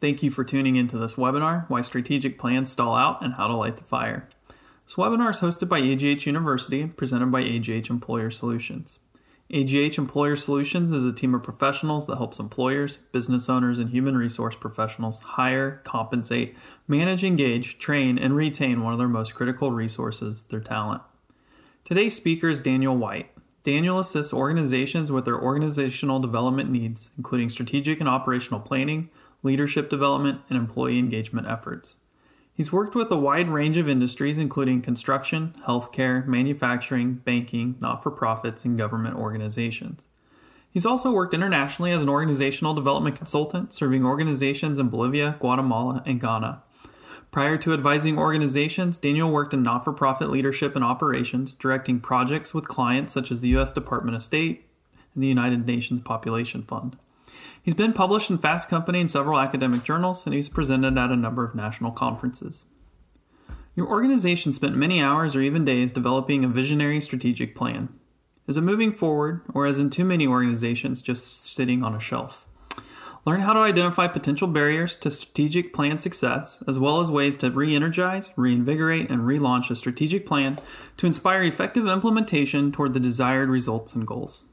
Thank you for tuning into this webinar, Why Strategic Plans Stall Out and How to Light the Fire. This webinar is hosted by AGH University, presented by AGH Employer Solutions. AGH Employer Solutions is a team of professionals that helps employers, business owners, and human resource professionals hire, compensate, manage, engage, train, and retain one of their most critical resources, their talent. Today's speaker is Daniel White. Daniel assists organizations with their organizational development needs, including strategic and operational planning, leadership development, and employee engagement efforts. He's worked with a wide range of industries, including construction, healthcare, manufacturing, banking, not for profits, and government organizations. He's also worked internationally as an organizational development consultant, serving organizations in Bolivia, Guatemala, and Ghana. Prior to advising organizations, Daniel worked in not for profit leadership and operations, directing projects with clients such as the U.S. Department of State and the United Nations Population Fund. He's been published in Fast Company and several academic journals, and he's presented at a number of national conferences. Your organization spent many hours or even days developing a visionary strategic plan. Is it moving forward, or as in too many organizations, just sitting on a shelf? Learn how to identify potential barriers to strategic plan success, as well as ways to re energize, reinvigorate, and relaunch a strategic plan to inspire effective implementation toward the desired results and goals.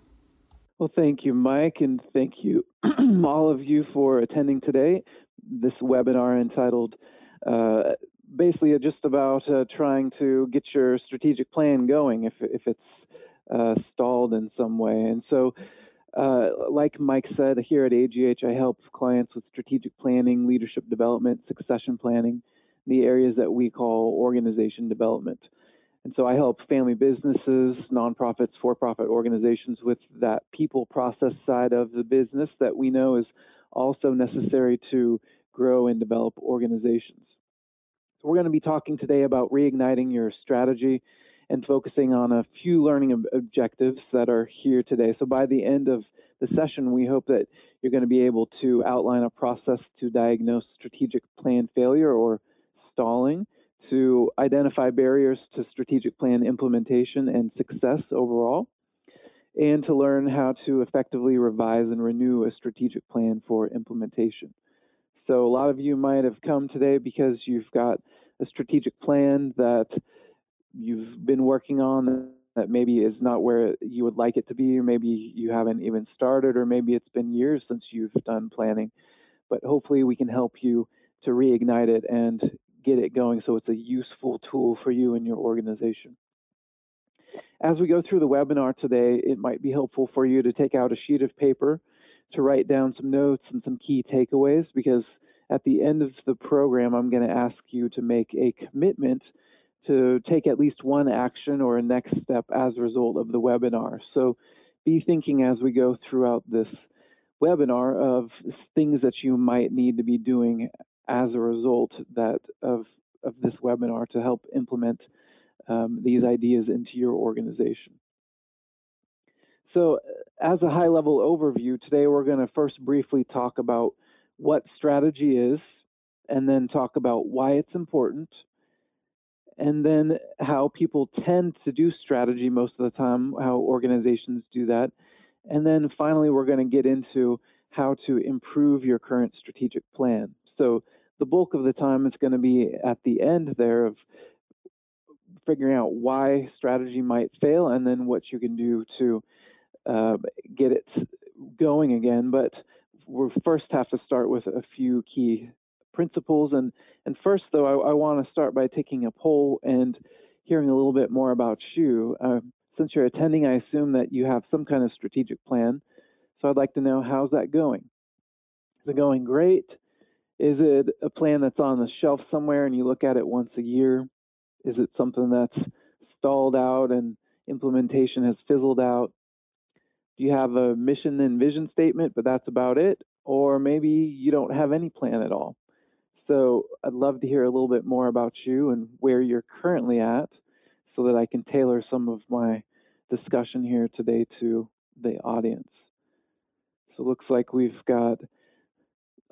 Well, thank you, Mike, and thank you all of you for attending today. This webinar entitled uh, basically just about uh, trying to get your strategic plan going if, if it's uh, stalled in some way. And so, uh, like Mike said, here at AGH, I help clients with strategic planning, leadership development, succession planning, the areas that we call organization development. And so I help family businesses, nonprofits, for profit organizations with that people process side of the business that we know is also necessary to grow and develop organizations. So we're going to be talking today about reigniting your strategy and focusing on a few learning ob- objectives that are here today. So by the end of the session, we hope that you're going to be able to outline a process to diagnose strategic plan failure or stalling to identify barriers to strategic plan implementation and success overall, and to learn how to effectively revise and renew a strategic plan for implementation. So, a lot of you might have come today because you've got a strategic plan that you've been working on that maybe is not where you would like it to be, or maybe you haven't even started, or maybe it's been years since you've done planning. But hopefully, we can help you to reignite it and get it going so it's a useful tool for you and your organization. As we go through the webinar today, it might be helpful for you to take out a sheet of paper to write down some notes and some key takeaways because at the end of the program, I'm going to ask you to make a commitment to take at least one action or a next step as a result of the webinar. So be thinking as we go throughout this webinar of things that you might need to be doing as a result that of, of this webinar to help implement um, these ideas into your organization. So as a high level overview, today we're going to first briefly talk about what strategy is, and then talk about why it's important, and then how people tend to do strategy most of the time, how organizations do that. And then finally, we're going to get into how to improve your current strategic plan. So the bulk of the time is going to be at the end there of figuring out why strategy might fail and then what you can do to uh, get it going again. But we first have to start with a few key principles. And, and first, though, I, I want to start by taking a poll and hearing a little bit more about you. Uh, since you're attending, I assume that you have some kind of strategic plan. So I'd like to know how's that going? Is it going great? Is it a plan that's on the shelf somewhere and you look at it once a year? Is it something that's stalled out and implementation has fizzled out? Do you have a mission and vision statement, but that's about it? Or maybe you don't have any plan at all. So I'd love to hear a little bit more about you and where you're currently at so that I can tailor some of my discussion here today to the audience. So it looks like we've got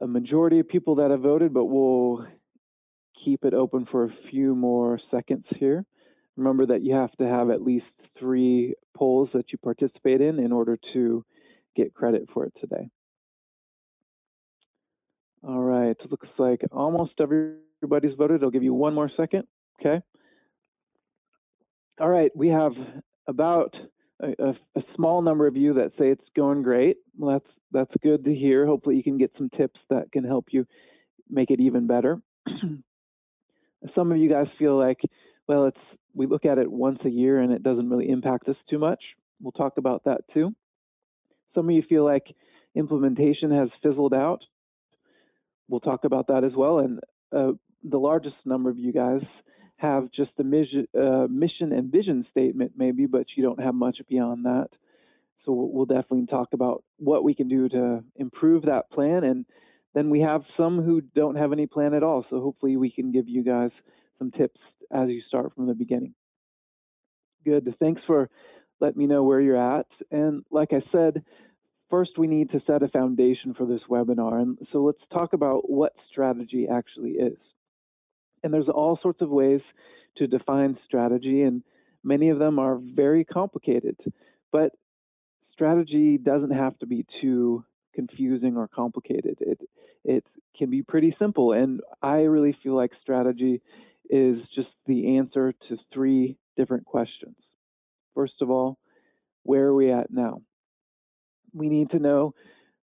a majority of people that have voted, but we'll keep it open for a few more seconds here. Remember that you have to have at least three polls that you participate in in order to get credit for it today. All right, looks like almost everybody's voted. I'll give you one more second. Okay. All right, we have about a, a, small number of you that say it's going great. Well, that's that's good to hear. Hopefully, you can get some tips that can help you make it even better. some of you guys feel like, well, it's we look at it once a year and it doesn't really impact us too much. We'll talk about that too. Some of you feel like implementation has fizzled out. We'll talk about that as well. And uh, the largest number of you guys have just a mission, uh, mission and vision statement, maybe, but you don't have much beyond that. So we'll definitely talk about what we can do to improve that plan. And then we have some who don't have any plan at all. So hopefully we can give you guys some tips as you start from the beginning. Good. Thanks for letting me know where you're at. And like I said, first we need to set a foundation for this webinar. And so let's talk about what strategy actually is. And there's all sorts of ways to define strategy, and many of them are very complicated. But strategy doesn't have to be too confusing or complicated. It it can be pretty simple, and I really feel like strategy is just the answer to three different questions. First of all, where are we at now? We need to know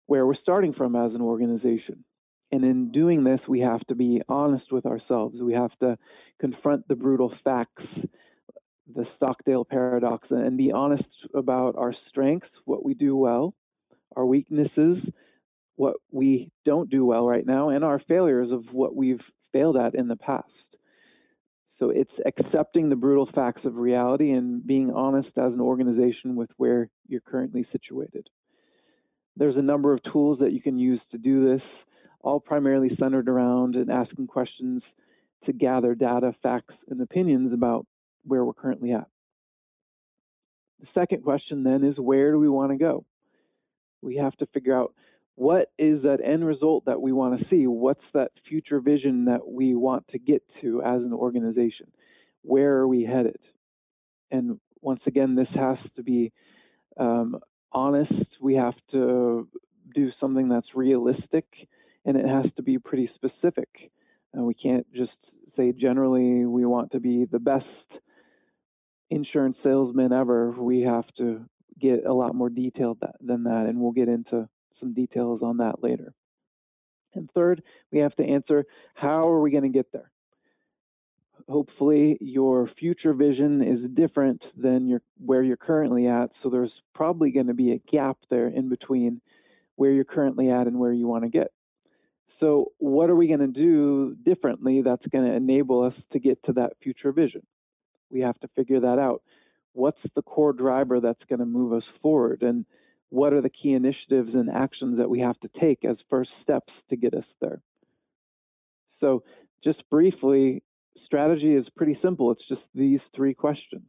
where we're starting from as an organization. And in doing this, we have to be honest with ourselves. We have to confront the brutal facts, the Stockdale paradox, and be honest about our strengths, what we do well, our weaknesses, what we don't do well right now, and our failures of what we've failed at in the past. So it's accepting the brutal facts of reality and being honest as an organization with where you're currently situated. There's a number of tools that you can use to do this all primarily centered around and asking questions to gather data, facts, and opinions about where we're currently at. The second question then is where do we want to go? We have to figure out what is that end result that we want to see? What's that future vision that we want to get to as an organization? Where are we headed? And once again, this has to be um, honest. We have to do something that's realistic and it has to be pretty specific. Uh, we can't just say generally we want to be the best insurance salesman ever. We have to get a lot more detailed that, than that, and we'll get into some details on that later. And third, we have to answer how are we going to get there? Hopefully, your future vision is different than your where you're currently at. So there's probably going to be a gap there in between where you're currently at and where you want to get. So, what are we going to do differently that's going to enable us to get to that future vision? We have to figure that out. What's the core driver that's going to move us forward? And what are the key initiatives and actions that we have to take as first steps to get us there? So, just briefly, strategy is pretty simple. It's just these three questions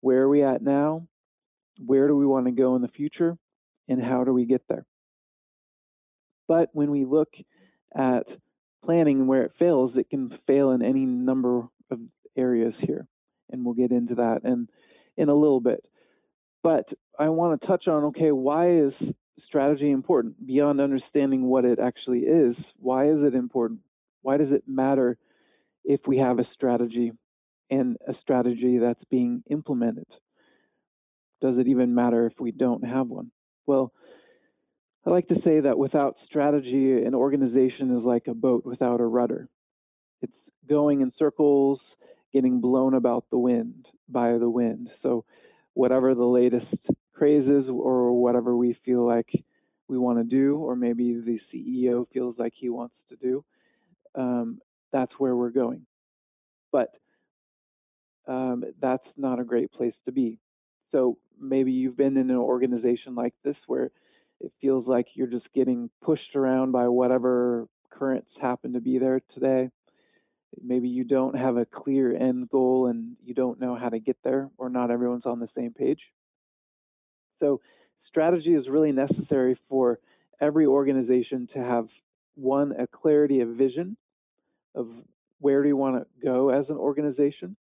Where are we at now? Where do we want to go in the future? And how do we get there? But when we look at planning where it fails, it can fail in any number of areas here. And we'll get into that in, in a little bit. But I want to touch on okay, why is strategy important? Beyond understanding what it actually is, why is it important? Why does it matter if we have a strategy and a strategy that's being implemented? Does it even matter if we don't have one? Well, I like to say that without strategy, an organization is like a boat without a rudder. It's going in circles, getting blown about the wind by the wind. So, whatever the latest craze is, or whatever we feel like we want to do, or maybe the CEO feels like he wants to do, um, that's where we're going. But um, that's not a great place to be. So, maybe you've been in an organization like this where it feels like you're just getting pushed around by whatever currents happen to be there today. Maybe you don't have a clear end goal and you don't know how to get there, or not everyone's on the same page. So, strategy is really necessary for every organization to have one, a clarity of vision of where do you want to go as an organization,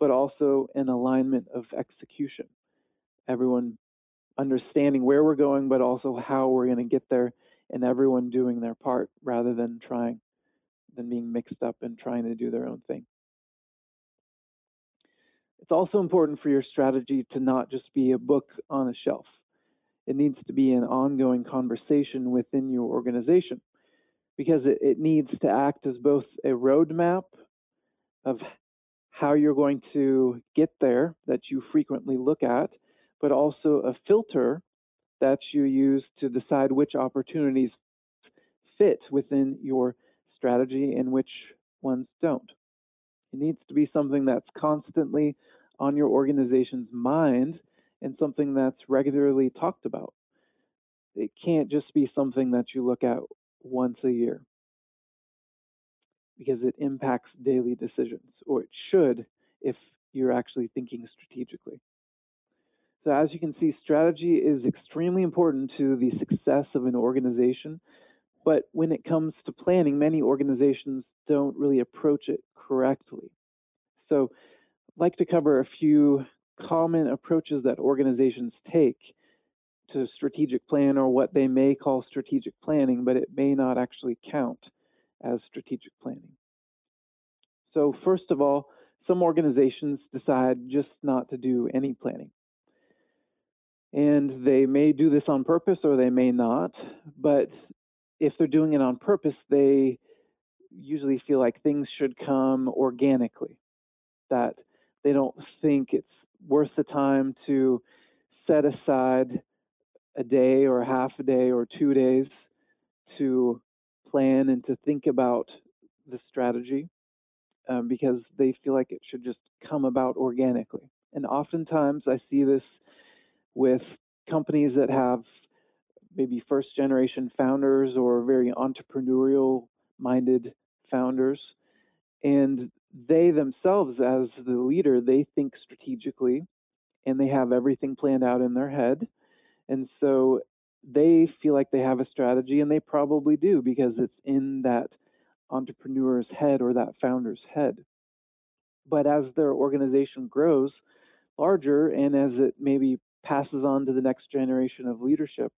but also an alignment of execution. Everyone understanding where we're going, but also how we're going to get there and everyone doing their part rather than trying than being mixed up and trying to do their own thing. It's also important for your strategy to not just be a book on a shelf. It needs to be an ongoing conversation within your organization because it, it needs to act as both a roadmap of how you're going to get there that you frequently look at, but also a filter that you use to decide which opportunities fit within your strategy and which ones don't. It needs to be something that's constantly on your organization's mind and something that's regularly talked about. It can't just be something that you look at once a year because it impacts daily decisions, or it should if you're actually thinking strategically. So, as you can see, strategy is extremely important to the success of an organization. But when it comes to planning, many organizations don't really approach it correctly. So, I'd like to cover a few common approaches that organizations take to strategic plan or what they may call strategic planning, but it may not actually count as strategic planning. So, first of all, some organizations decide just not to do any planning. And they may do this on purpose or they may not, but if they're doing it on purpose, they usually feel like things should come organically, that they don't think it's worth the time to set aside a day or half a day or two days to plan and to think about the strategy um, because they feel like it should just come about organically. And oftentimes I see this with companies that have maybe first generation founders or very entrepreneurial minded founders. And they themselves, as the leader, they think strategically and they have everything planned out in their head. And so they feel like they have a strategy, and they probably do because it's in that entrepreneur's head or that founder's head. But as their organization grows larger and as it maybe passes on to the next generation of leadership,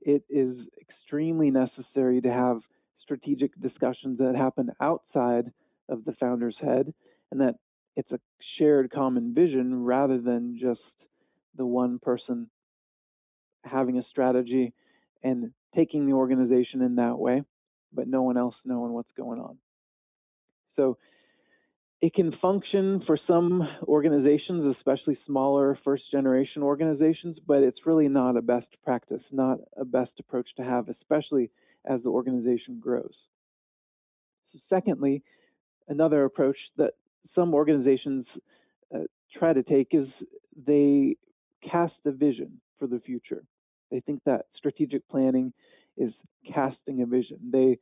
it is extremely necessary to have strategic discussions that happen outside of the founder's head and that it's a shared common vision rather than just the one person having a strategy and taking the organization in that way, but no one else knowing what's going on. So it can function for some organizations, especially smaller first generation organizations, but it's really not a best practice, not a best approach to have, especially as the organization grows. So secondly, another approach that some organizations uh, try to take is they cast a vision for the future. They think that strategic planning is casting a vision. They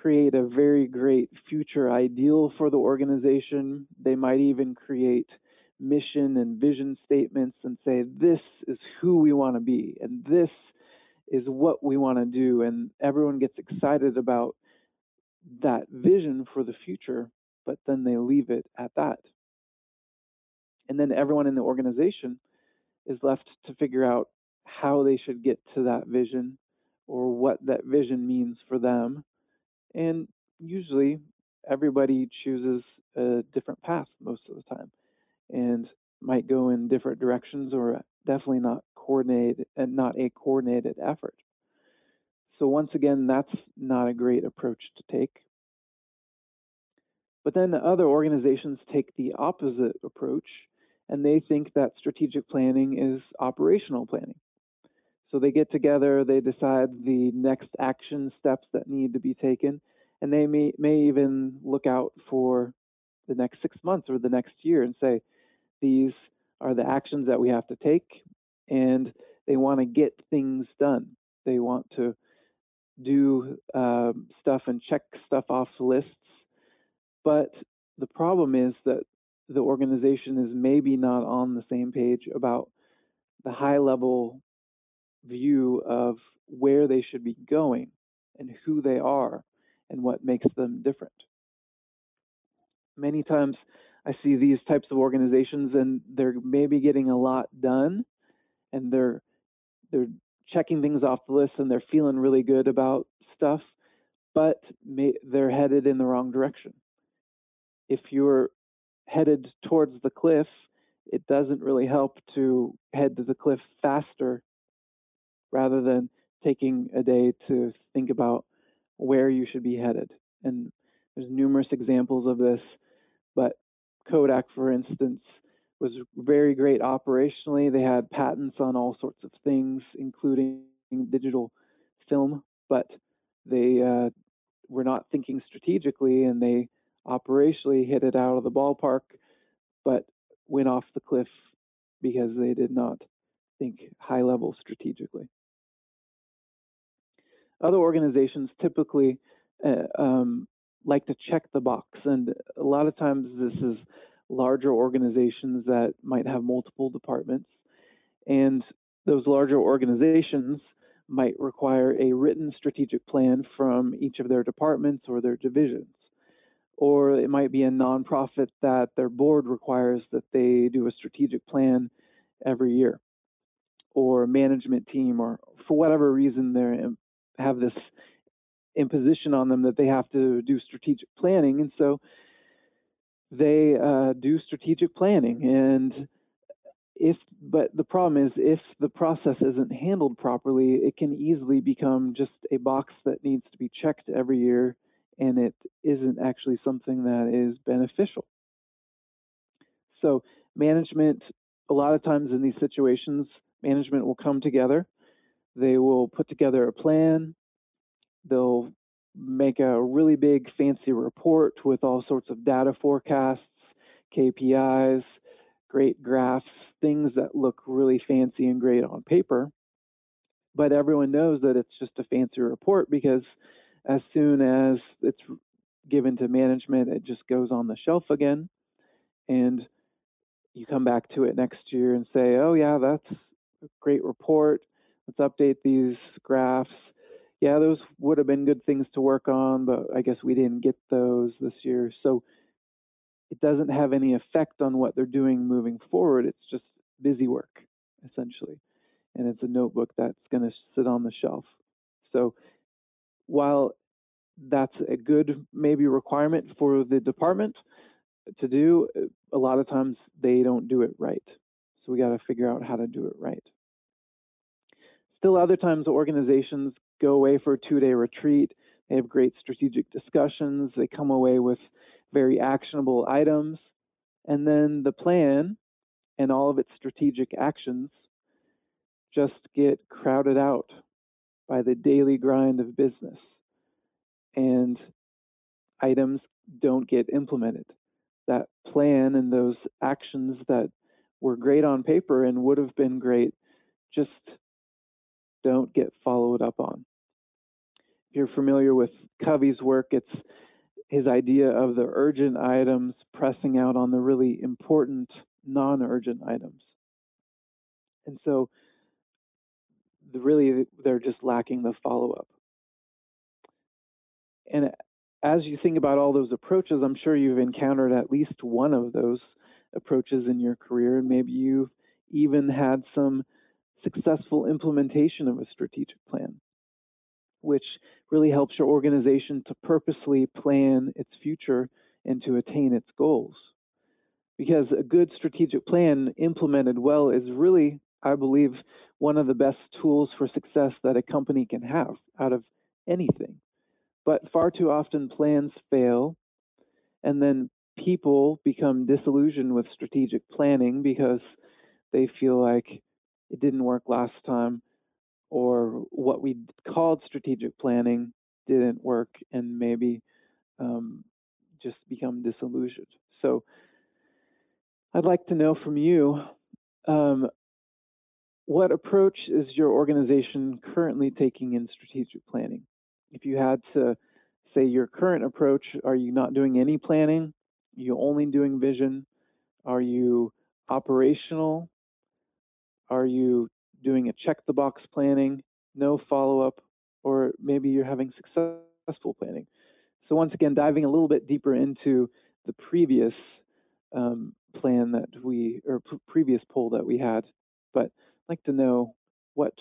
create a very great future ideal for the organization. They might even create mission and vision statements and say, this is who we want to be, and this is what we want to do. And everyone gets excited about that vision for the future, but then they leave it at that. And then everyone in the organization is left to figure out how they should get to that vision or what that vision means for them. And usually everybody chooses a different path most of the time and might go in different directions or definitely not coordinated and not a coordinated effort. So once again, that's not a great approach to take. But then other organizations take the opposite approach and they think that strategic planning is operational planning. So they get together, they decide the next action steps that need to be taken, and they may, may even look out for the next six months or the next year and say, these are the actions that we have to take, and they want to get things done. They want to do um, stuff and check stuff off lists. But the problem is that the organization is maybe not on the same page about the high level view of where they should be going and who they are and what makes them different. Many times I see these types of organizations and they're maybe getting a lot done and they're they're checking things off the list and they're feeling really good about stuff, but may, they're headed in the wrong direction. If you're headed towards the cliff, it doesn't really help to head to the cliff faster rather than taking a day to think about where you should be headed. And there's numerous examples of this, but Kodak, for instance, was very great operationally. They had patents on all sorts of things, including digital film, but they uh, were not thinking strategically and they operationally hit it out of the ballpark, but went off the cliff because they did not think high level strategically. Other organizations typically uh, um, like to check the box, and a lot of times this is larger organizations that might have multiple departments. And those larger organizations might require a written strategic plan from each of their departments or their divisions. Or it might be a nonprofit that their board requires that they do a strategic plan every year, or management team, or for whatever reason they have this imposition on them that they have to do strategic planning. And so they uh, do strategic planning and if but the problem is if the process isn't handled properly it can easily become just a box that needs to be checked every year and it isn't actually something that is beneficial so management a lot of times in these situations management will come together they will put together a plan they'll make a really big fancy report with all sorts of data forecasts, KPIs, great graphs, things that look really fancy and great on paper. But everyone knows that it's just a fancy report because as soon as it's given to management, it just goes on the shelf again. And you come back to it next year and say, oh, yeah, that's a great report. Let's update these graphs yeah, those would have been good things to work on, but I guess we didn't get those this year. So it doesn't have any effect on what they're doing moving forward. It's just busy work, essentially. And it's a notebook that's going to sit on the shelf. So while that's a good maybe requirement for the department to do, a lot of times they don't do it right. So we got to figure out how to do it right. Still, other times organizations go away for a two day retreat. They have great strategic discussions. They come away with very actionable items. And then the plan and all of its strategic actions just get crowded out by the daily grind of business. And items don't get implemented. That plan and those actions that were great on paper and would have been great just don't get followed up on if you're familiar with Covey's work, it's his idea of the urgent items pressing out on the really important non urgent items. And so, the, really, they're just lacking the follow up. And as you think about all those approaches, I'm sure you've encountered at least one of those approaches in your career, and maybe you've even had some successful implementation of a strategic plan which really helps your organization to purposely plan its future and to attain its goals. Because a good strategic plan implemented well is really, I believe, one of the best tools for success that a company can have out of anything. But far too often plans fail, and then people become disillusioned with strategic planning because they feel like it didn't work last time or what we called strategic planning didn't work and maybe um, just become disillusioned. So I'd like to know from you um, what approach is your organization currently taking in strategic planning? If you had to say your current approach, are you not doing any planning? You only doing vision? Are you operational? Are you doing a check the box planning, no follow up, or maybe you're having successful planning. So, once again, diving a little bit deeper into the previous um, plan that we, or previous poll that we had, but I'd like to know what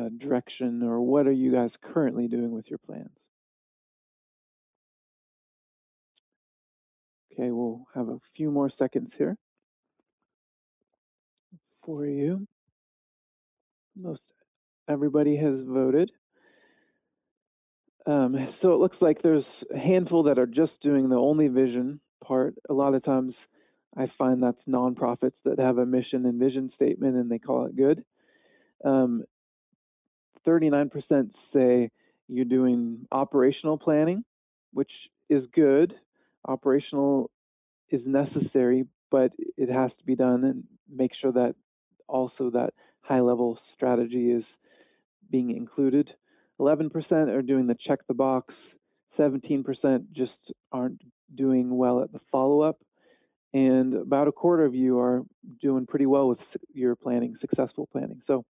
uh, direction, or what are you guys currently doing with your plans? Okay, we'll have a few more seconds here for you. Most everybody has voted. Um, so it looks like there's a handful that are just doing the only vision part. A lot of times I find that's nonprofits that have a mission and vision statement and they call it good. Um, 39% say you're doing operational planning, which is good. Operational is necessary, but it has to be done and make sure that also that high level strategy is being included. 11% are doing the check the box, 17% just aren't doing well at the follow up, and about a quarter of you are doing pretty well with your planning, successful planning. So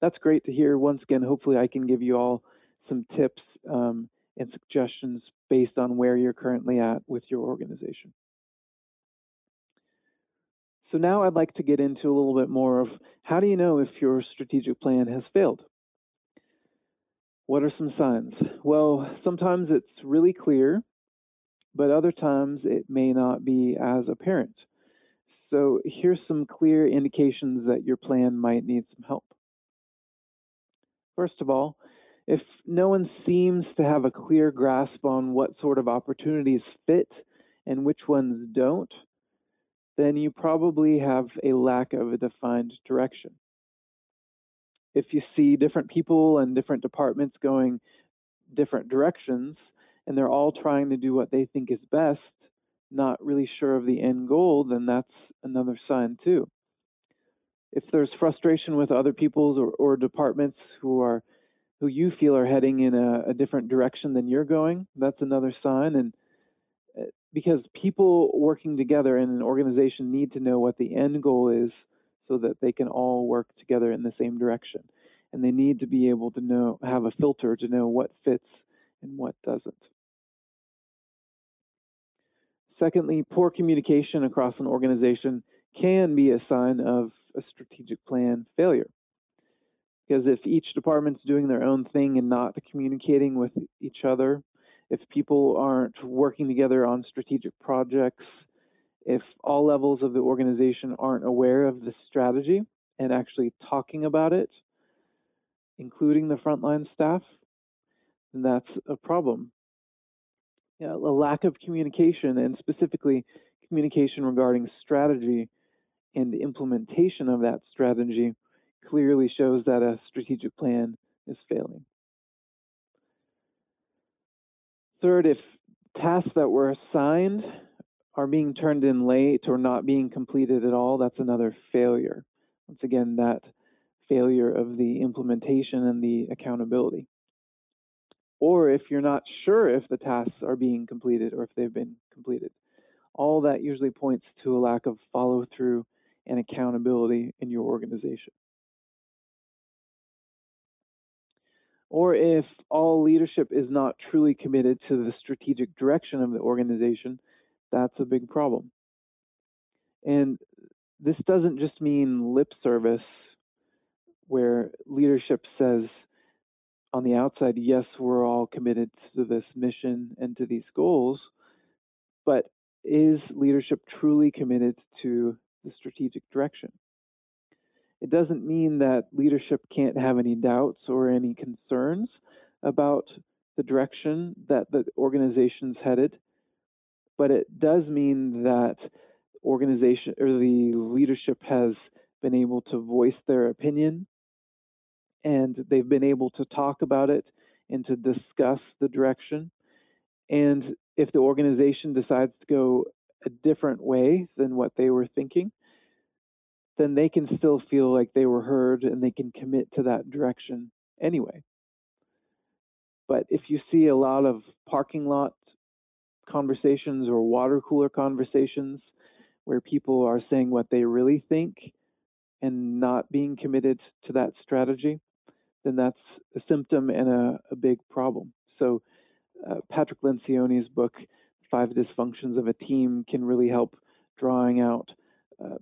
that's great to hear. Once again, hopefully, I can give you all some tips um, and suggestions based on where you're currently at with your organization. So now I'd like to get into a little bit more of how do you know if your strategic plan has failed? What are some signs? Well, sometimes it's really clear, but other times it may not be as apparent. So here's some clear indications that your plan might need some help. First of all, if no one seems to have a clear grasp on what sort of opportunities fit and which ones don't, then you probably have a lack of a defined direction if you see different people and different departments going different directions and they're all trying to do what they think is best, not really sure of the end goal, then that's another sign too. If there's frustration with other people's or, or departments who are who you feel are heading in a, a different direction than you're going, that's another sign. And because people working together in an organization need to know what the end goal is so that they can all work together in the same direction. And they need to be able to know, have a filter to know what fits and what doesn't. Secondly, poor communication across an organization can be a sign of a strategic plan failure. Because if each department's doing their own thing and not communicating with each other, if people aren't working together on strategic projects, if all levels of the organization aren't aware of the strategy and actually talking about it, including the frontline staff, then that's a problem. A lack of communication, and specifically communication regarding strategy and implementation of that strategy, clearly shows that a strategic plan is failing. Third, if tasks that were assigned are being turned in late or not being completed at all, that's another failure. Once again, that failure of the implementation and the accountability. Or if you're not sure if the tasks are being completed or if they've been completed, all that usually points to a lack of follow through and accountability in your organization. Or if all leadership is not truly committed to the strategic direction of the organization, that's a big problem. And this doesn't just mean lip service, where leadership says on the outside, yes, we're all committed to this mission and to these goals, but is leadership truly committed to the strategic direction? It doesn't mean that leadership can't have any doubts or any concerns about the direction that the organization's headed, but it does mean that organization or the leadership has been able to voice their opinion and they've been able to talk about it and to discuss the direction. And if the organization decides to go a different way than what they were thinking, then they can still feel like they were heard and they can commit to that direction anyway. But if you see a lot of parking lot conversations or water cooler conversations where people are saying what they really think and not being committed to that strategy, then that's a symptom and a, a big problem. So, uh, Patrick Lencioni's book, Five Dysfunctions of a Team, can really help drawing out uh,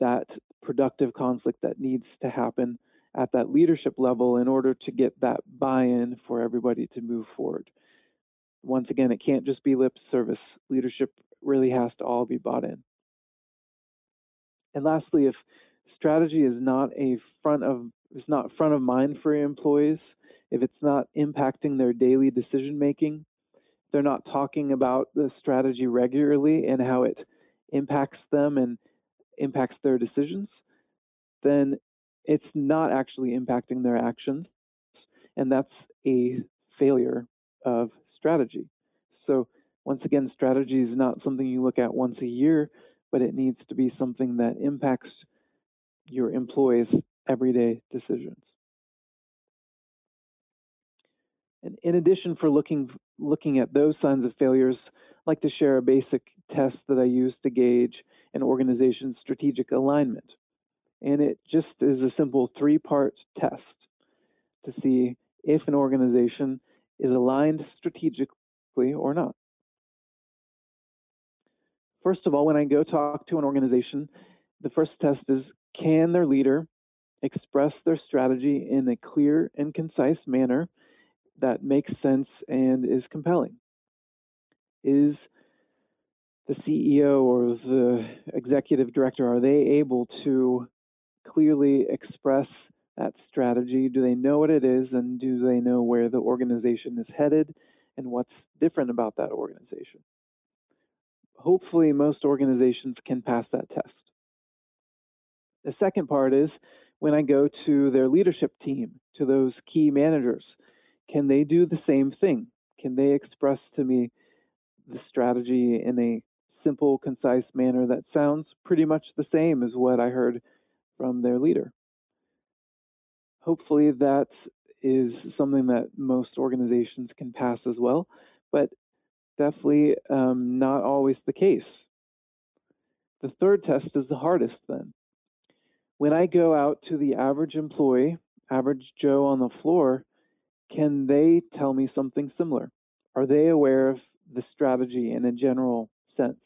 that productive conflict that needs to happen at that leadership level in order to get that buy in for everybody to move forward. Once again, it can't just be lip service. Leadership really has to all be bought in. And lastly, if strategy is not a front of is not front of mind for employees, if it's not impacting their daily decision making, they're not talking about the strategy regularly and how it impacts them and impacts their decisions, then it's not actually impacting their actions. And that's a failure of strategy. So, once again, strategy is not something you look at once a year, but it needs to be something that impacts your employees' everyday decisions. And in addition for looking looking at those signs of failures, I'd like to share a basic test that I use to gauge an organization's strategic alignment. And it just is a simple three-part test to see if an organization is aligned strategically or not. First of all, when I go talk to an organization, the first test is can their leader express their strategy in a clear and concise manner that makes sense and is compelling? Is the CEO or the executive director are they able to clearly express that strategy? Do they know what it is and do they know where the organization is headed and what's different about that organization? Hopefully, most organizations can pass that test. The second part is when I go to their leadership team, to those key managers, can they do the same thing? Can they express to me the strategy in a simple, concise manner that sounds pretty much the same as what I heard from their leader? Hopefully, that is something that most organizations can pass as well, but definitely um, not always the case. The third test is the hardest then. When I go out to the average employee, average Joe on the floor, can they tell me something similar? Are they aware of the strategy in a general sense?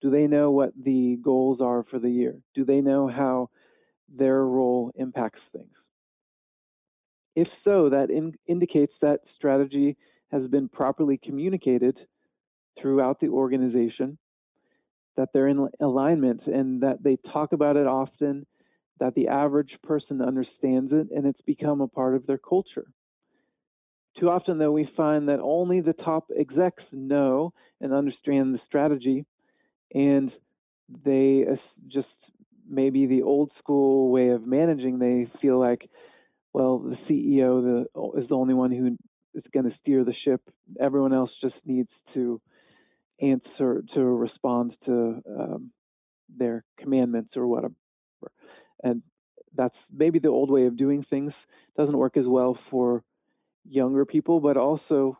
Do they know what the goals are for the year? Do they know how their role impacts things? If so, that in, indicates that strategy has been properly communicated throughout the organization, that they're in alignment and that they talk about it often, that the average person understands it, and it's become a part of their culture. Too often, though, we find that only the top execs know and understand the strategy, and they just maybe the old school way of managing. They feel like, well, the CEO the, is the only one who is going to steer the ship. Everyone else just needs to answer to respond to um, their commandments or whatever. And that's maybe the old way of doing things. Doesn't work as well for younger people, but also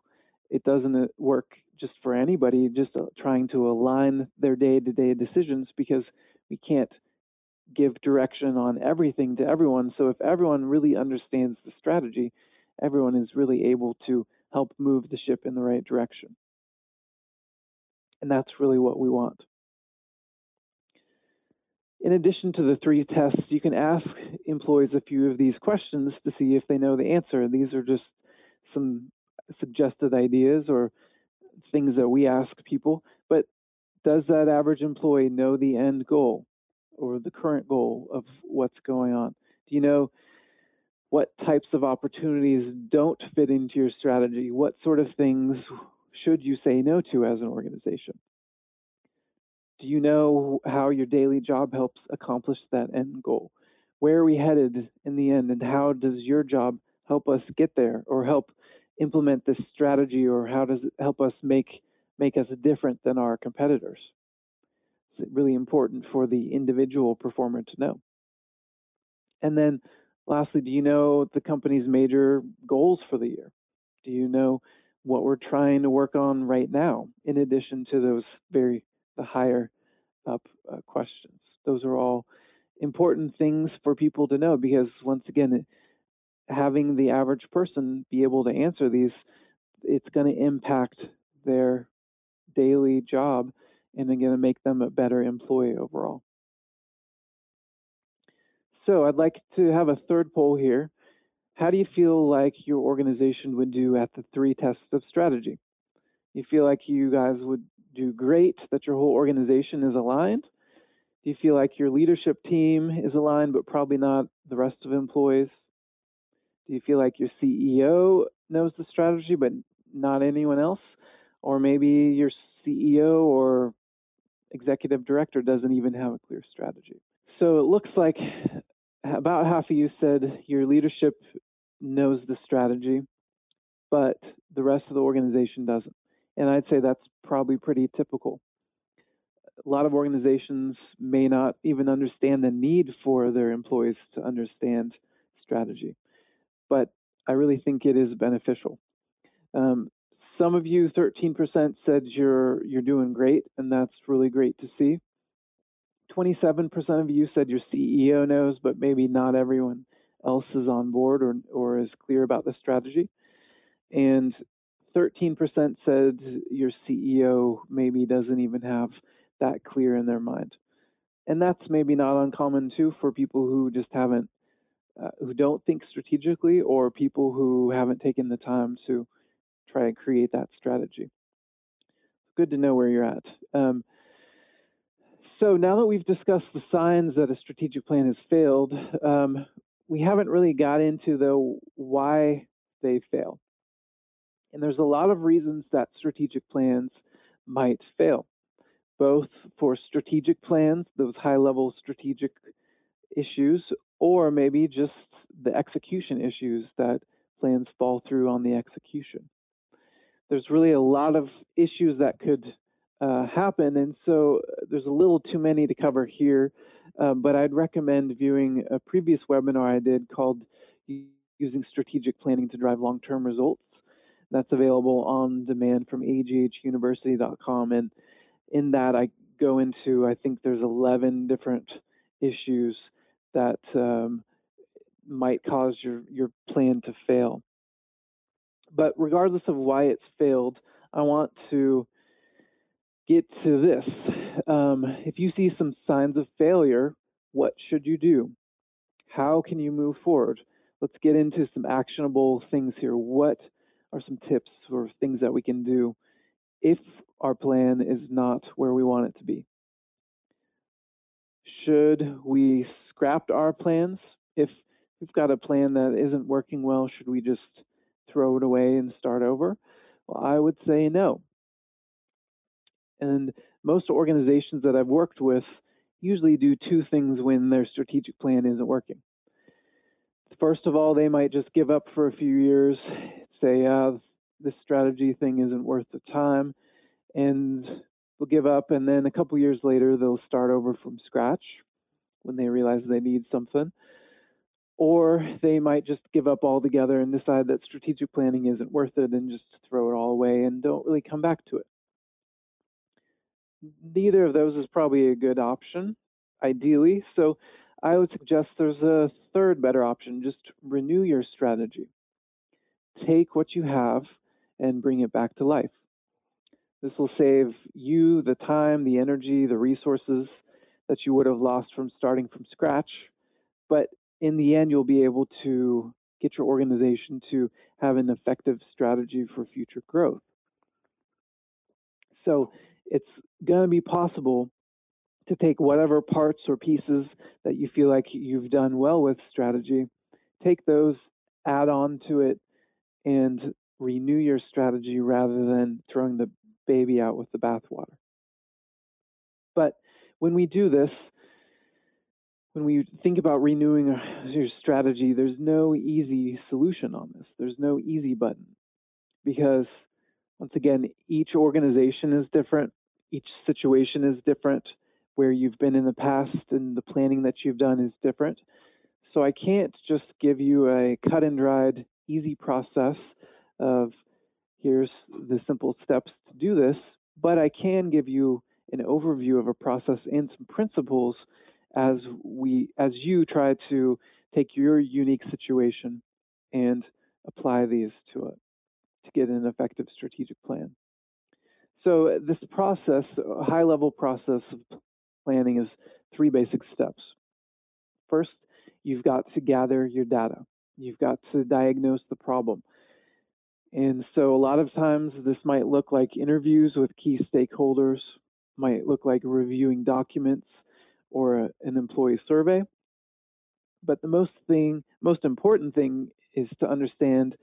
it doesn't uh, work just for anybody, just uh, trying to align their day to day decisions because we can't give direction on everything to everyone. So if everyone really understands the strategy, everyone is really able to help move the ship in the right direction. And that's really what we want. In addition to the three tests, you can ask employees a few of these questions to see if they know the answer. These are just some suggested ideas or things that we ask people, but does that average employee know the end goal or the current goal of what's going on? Do you know what types of opportunities don't fit into your strategy? What sort of things should you say no to as an organization? Do you know how your daily job helps accomplish that end goal? Where are we headed in the end, and how does your job help us get there or help implement this strategy or how does it help us make make us different than our competitors? It's really important for the individual performer to know. And then lastly do you know the company's major goals for the year? Do you know what we're trying to work on right now in addition to those very the higher up uh, questions? Those are all important things for people to know because once again having the average person be able to answer these, it's going to impact their daily job and then going to make them a better employee overall. So I'd like to have a third poll here. How do you feel like your organization would do at the three tests of strategy? You feel like you guys would do great, that your whole organization is aligned? Do you feel like your leadership team is aligned, but probably not the rest of employees? Do you feel like your CEO knows the strategy, but not anyone else? Or maybe your CEO or executive director doesn't even have a clear strategy. So it looks like about half of you said your leadership knows the strategy, but the rest of the organization doesn't. And I'd say that's probably pretty typical. A lot of organizations may not even understand the need for their employees to understand strategy, but I really think it is beneficial. Um, some of you, 13%, said you're you're doing great, and that's really great to see. 27% of you said your CEO knows, but maybe not everyone else is on board or or is clear about the strategy. And 13% said your CEO maybe doesn't even have that clear in their mind. And that's maybe not uncommon too for people who just haven't, uh, who don't think strategically, or people who haven't taken the time to try and create that strategy. Good to know where you're at. Um, so now that we've discussed the signs that a strategic plan has failed, um, we haven't really got into the why they fail. And there's a lot of reasons that strategic plans might fail, both for strategic plans, those high level strategic issues, or maybe just the execution issues that plans fall through on the execution there's really a lot of issues that could uh, happen, and so uh, there's a little too many to cover here. Uh, but I'd recommend viewing a previous webinar I did called "Using Strategic Planning to Drive Long-Term Results." That's available on demand from aghuniversity.com, and in that I go into I think there's 11 different issues that um, might cause your your plan to fail. But regardless of why it's failed, I want to get to this. Um, if you see some signs of failure, what should you do? How can you move forward? Let's get into some actionable things here. What are some tips or things that we can do if our plan is not where we want it to be? Should we scrap our plans? If we've got a plan that isn't working well, should we just throw it away and start over? Well, I would say no. And most organizations that I've worked with usually do two things when their strategic plan isn't working. First of all, they might just give up for a few years, say, uh, this strategy thing isn't worth the time, and they'll give up. And then a couple years later, they'll start over from scratch when they realize they need something or they might just give up altogether and decide that strategic planning isn't worth it and just throw it all away and don't really come back to it. Neither of those is probably a good option, ideally. So I would suggest there's a third better option just renew your strategy. Take what you have and bring it back to life. This will save you the time, the energy, the resources that you would have lost from starting from scratch, but in the end, you'll be able to get your organization to have an effective strategy for future growth. So it's going to be possible to take whatever parts or pieces that you feel like you've done well with strategy, take those, add on to it, and renew your strategy rather than throwing the baby out with the bathwater. When we do this, when we think about renewing your strategy, there's no easy solution on this. There's no easy button because, once again, each organization is different, each situation is different, where you've been in the past and the planning that you've done is different. So I can't just give you a cut and dried, easy process of here's the simple steps to do this, but I can give you an overview of a process and some principles as we as you try to take your unique situation and apply these to it to get an effective strategic plan. So uh, this process, high level process of planning is three basic steps. First, you've got to gather your data. You've got to diagnose the problem. And so a lot of times this might look like interviews with key stakeholders, might look like reviewing documents or a, an employee survey. But the most thing, most important thing is to understand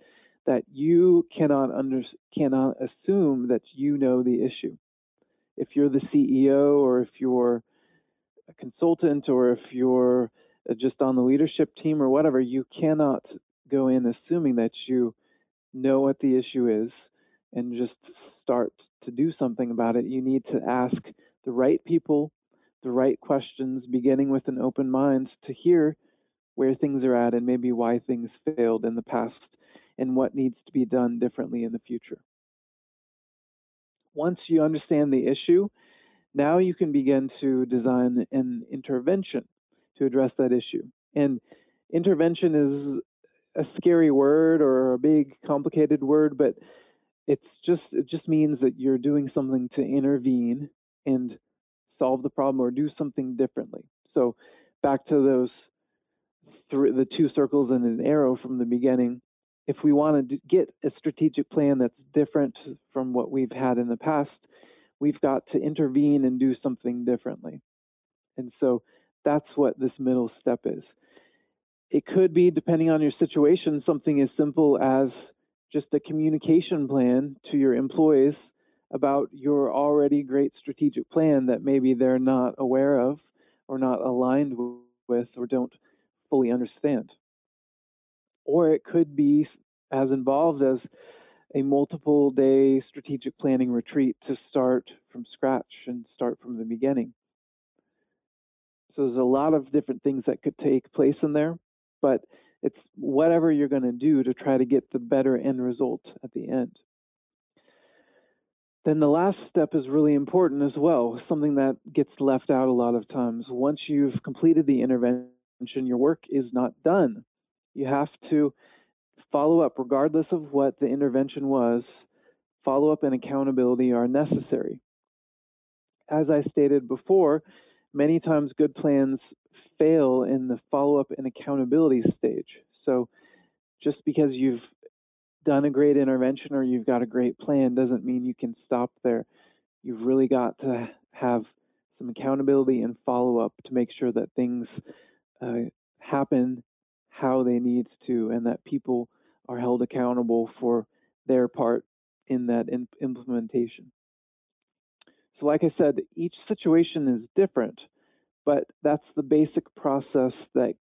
that you cannot under, cannot assume that you know the issue. If you're the CEO or if you're a consultant or if you're uh, just on the leadership team or whatever, you cannot go in assuming that you know what the issue is and just start to do something about it. You need to ask the right people the right questions, beginning with an open mind to hear where things are at and maybe why things failed in the past and what needs to be done differently in the future. Once you understand the issue, now you can begin to design an intervention to address that issue. And intervention is a scary word or a big complicated word, but it's just it just means that you're doing something to intervene and solve the problem or do something differently. So back to those three, the two circles and an arrow from the beginning. If we want to get a strategic plan that's different from what we've had in the past, we've got to intervene and do something differently. And so that's what this middle step is. It could be, depending on your situation, something as simple as just a communication plan to your employees about your already great strategic plan that maybe they're not aware of or not aligned with or don't fully understand. Or it could be as involved as a multiple day strategic planning retreat to start from scratch and start from the beginning. So there's a lot of different things that could take place in there, but it's whatever you're going to do to try to get the better end result at the end. Then the last step is really important as well, something that gets left out a lot of times. Once you've completed the intervention, your work is not done. You have to follow up, regardless of what the intervention was, follow up and accountability are necessary. As I stated before, many times good plans fail in the follow up and accountability stage. So just because you've done a great intervention or you've got a great plan doesn't mean you can stop there. You've really got to have some accountability and follow up to make sure that things uh, happen how they need to and that people are held accountable for their part in that in- implementation. So, like I said, each situation is different, but that's the basic process that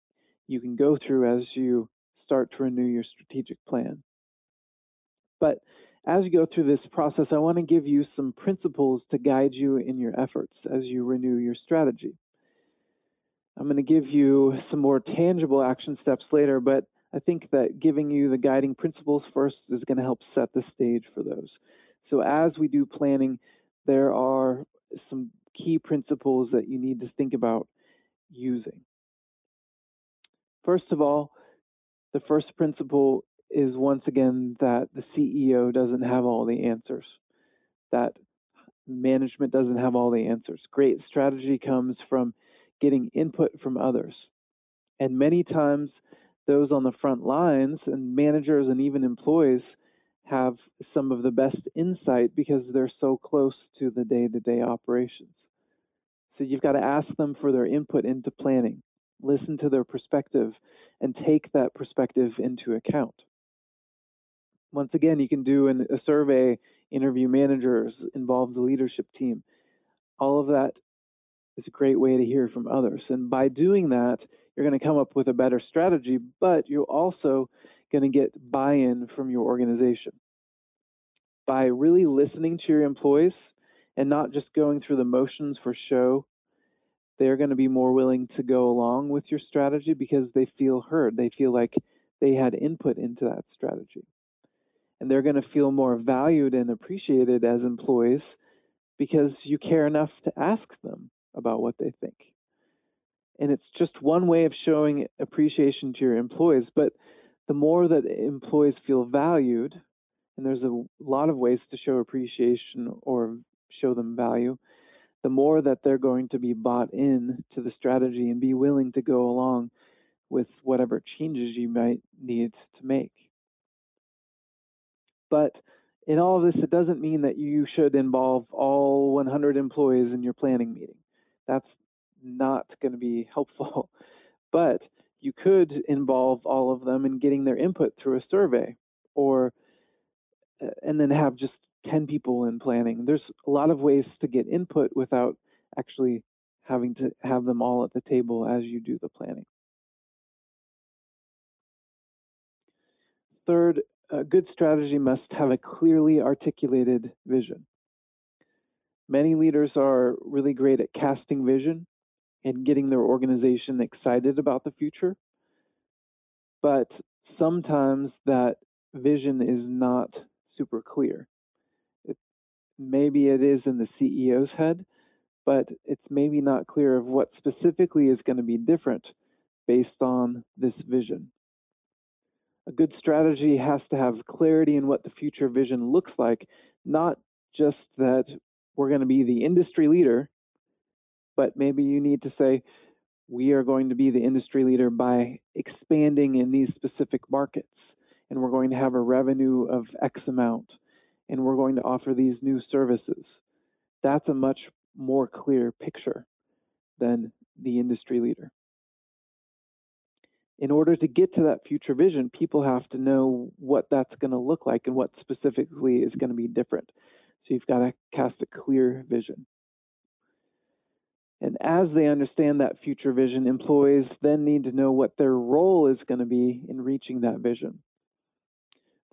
you can go through as you start to renew your strategic plan. But as you go through this process, I want to give you some principles to guide you in your efforts as you renew your strategy. I'm going to give you some more tangible action steps later, but I think that giving you the guiding principles first is going to help set the stage for those. So, as we do planning, there are some key principles that you need to think about using. First of all, the first principle is once again that the CEO doesn't have all the answers, that management doesn't have all the answers. Great strategy comes from getting input from others. And many times, those on the front lines and managers and even employees have some of the best insight because they're so close to the day to day operations. So you've got to ask them for their input into planning, listen to their perspective, and take that perspective into account once again, you can do an, a survey, interview managers, involve the leadership team. All of that is a great way to hear from others. And by doing that, you're going to come up with a better strategy, but you're also going to get buy in from your organization. By really listening to your employees and not just going through the motions for show, they're going to be more willing to go along with your strategy because they feel heard. They feel like they had input into that strategy and they're going to feel more valued and appreciated as employees because you care enough to ask them about what they think. And it's just one way of showing appreciation to your employees, but the more that employees feel valued, and there's a lot of ways to show appreciation or show them value, the more that they're going to be bought in to the strategy and be willing to go along with whatever changes you might need to make. But in all of this, it doesn't mean that you should involve all 100 employees in your planning meeting. That's not going to be helpful. But you could involve all of them in getting their input through a survey or uh, and then have just 10 people in planning. There's a lot of ways to get input without actually having to have them all at the table as you do the planning. Third, a good strategy must have a clearly articulated vision. Many leaders are really great at casting vision and getting their organization excited about the future, but sometimes that vision is not super clear. Maybe it is in the CEO's head, but it's maybe not clear of what specifically is going to be different based on this vision. A good strategy has to have clarity in what the future vision looks like, not just that we're going to be the industry leader, but maybe you need to say, we are going to be the industry leader by expanding in these specific markets, and we're going to have a revenue of X amount, and we're going to offer these new services. That's a much more clear picture than the industry leader in order to get to that future vision, people have to know what that's going to look like and what specifically is going to be different. So you've got to cast a clear vision. And as they understand that future vision, employees then need to know what their role is going to be in reaching that vision.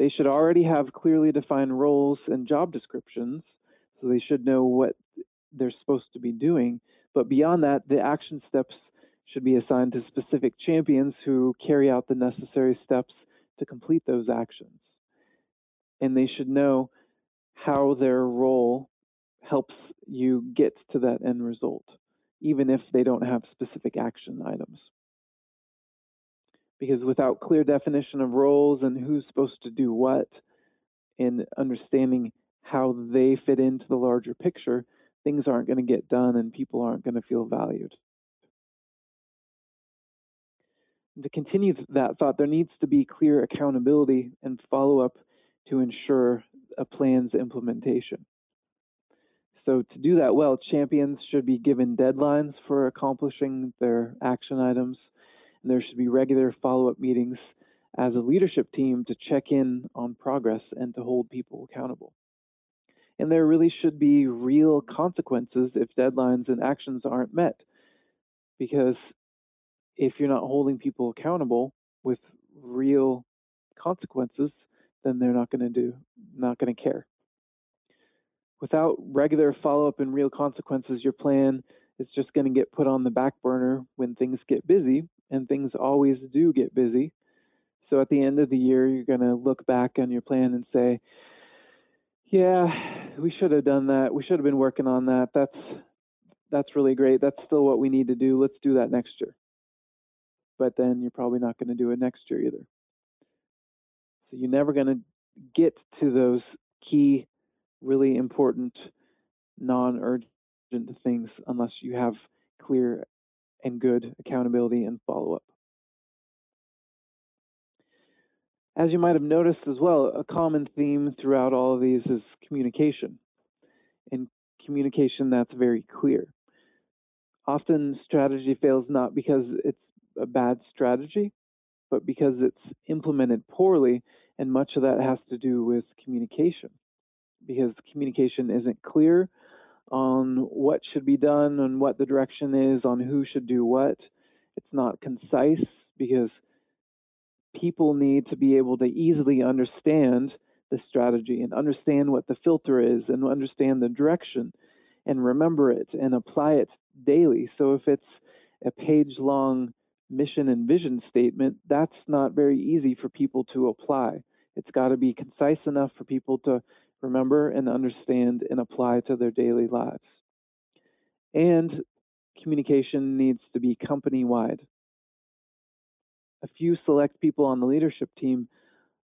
They should already have clearly defined roles and job descriptions, so they should know what they're supposed to be doing. But beyond that, the action steps should be assigned to specific champions who carry out the necessary steps to complete those actions. And they should know how their role helps you get to that end result, even if they don't have specific action items. Because without clear definition of roles and who's supposed to do what, and understanding how they fit into the larger picture, things aren't going to get done and people aren't going to feel valued to continue that thought, there needs to be clear accountability and follow up to ensure a plan's implementation. So, to do that well, champions should be given deadlines for accomplishing their action items, and there should be regular follow up meetings as a leadership team to check in on progress and to hold people accountable. And there really should be real consequences if deadlines and actions aren't met, because if you're not holding people accountable with real consequences, then they're not going to do, not going to care. Without regular follow up and real consequences, your plan is just going to get put on the back burner when things get busy, and things always do get busy. So at the end of the year, you're going to look back on your plan and say, yeah, we should have done that. We should have been working on that. That's that's really great. That's still what we need to do. Let's do that next year but then you're probably not going to do it next year either. So you're never going to get to those key, really important, non urgent things unless you have clear and good accountability and follow up. As you might have noticed as well, a common theme throughout all of these is communication. And communication that's very clear. Often strategy fails not because it's a bad strategy, but because it's implemented poorly, and much of that has to do with communication, because communication isn't clear on what should be done, on what the direction is, on who should do what. It's not concise because people need to be able to easily understand the strategy and understand what the filter is and understand the direction and remember it and apply it daily. So if it's a page long mission and vision statement, that's not very easy for people to apply. It's got to be concise enough for people to remember and understand and apply to their daily lives. And communication needs to be company wide. A few select people on the leadership team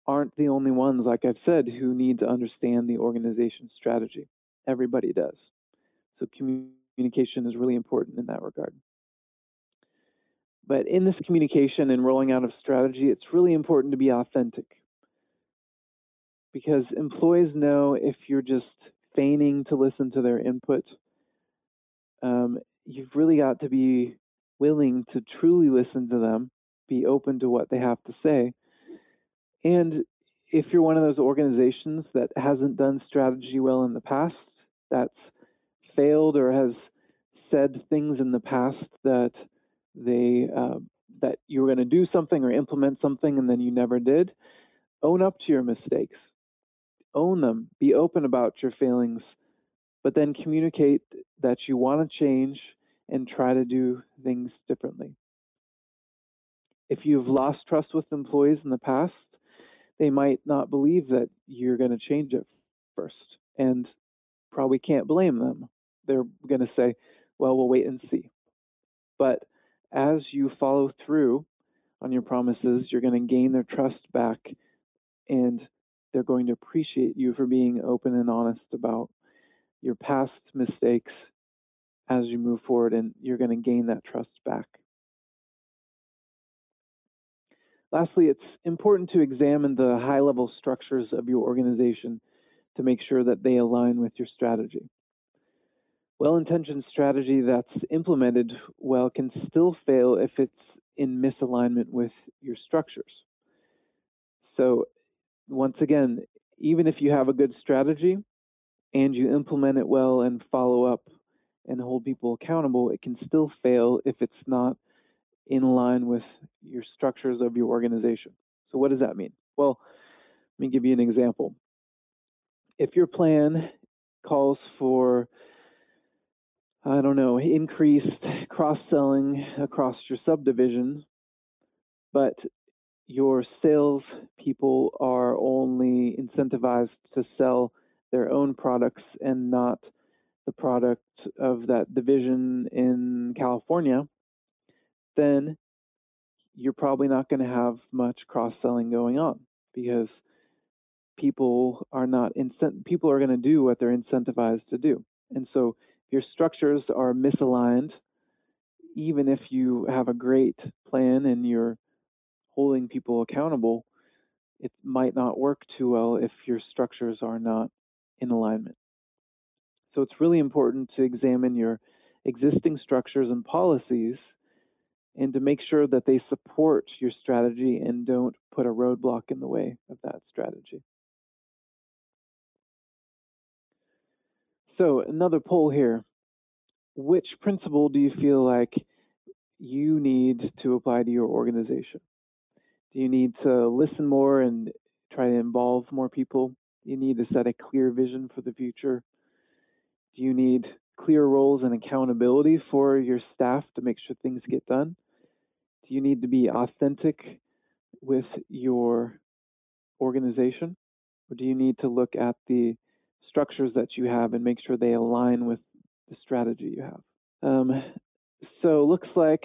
aren't the only ones, like I've said, who need to understand the organization's strategy. Everybody does. So communication is really important in that regard. But in this communication and rolling out of strategy, it's really important to be authentic because employees know if you're just feigning to listen to their input. Um, you've really got to be willing to truly listen to them, be open to what they have to say. And if you're one of those organizations that hasn't done strategy well in the past, that's failed or has said things in the past that they uh, that you were going to do something or implement something and then you never did, own up to your mistakes own them, be open about your failings, but then communicate that you want to change and try to do things differently. If you've lost trust with employees in the past, they might not believe that you're going to change it first and probably can't blame them. They're going to say, well, we'll wait and see. But as you follow through on your promises, you're going to gain their trust back and they're going to appreciate you for being open and honest about your past mistakes as you move forward, and you're going to gain that trust back. Lastly, it's important to examine the high level structures of your organization to make sure that they align with your strategy. Well intentioned strategy that's implemented well can still fail if it's in misalignment with your structures. So, once again, even if you have a good strategy and you implement it well and follow up and hold people accountable, it can still fail if it's not in line with your structures of your organization. So, what does that mean? Well, let me give you an example. If your plan calls for, I don't know, increased cross selling across your subdivision, but your sales people are only incentivized to sell their own products and not the product of that division in California, then you're probably not going to have much cross selling going on because people are not incent- people are going to do what they're incentivized to do. And so your structures are misaligned even if you have a great plan and you're holding people accountable, it might not work too well if your structures are not in alignment. So it's really important to examine your existing structures and policies and to make sure that they support your strategy and don't put a roadblock in the way of that strategy. So, another poll here. Which principle do you feel like you need to apply to your organization? Do you need to listen more and try to involve more people? Do you need to set a clear vision for the future? Do you need clear roles and accountability for your staff to make sure things get done? Do you need to be authentic with your organization? Or do you need to look at the structures that you have and make sure they align with the strategy you have? Um, so, looks like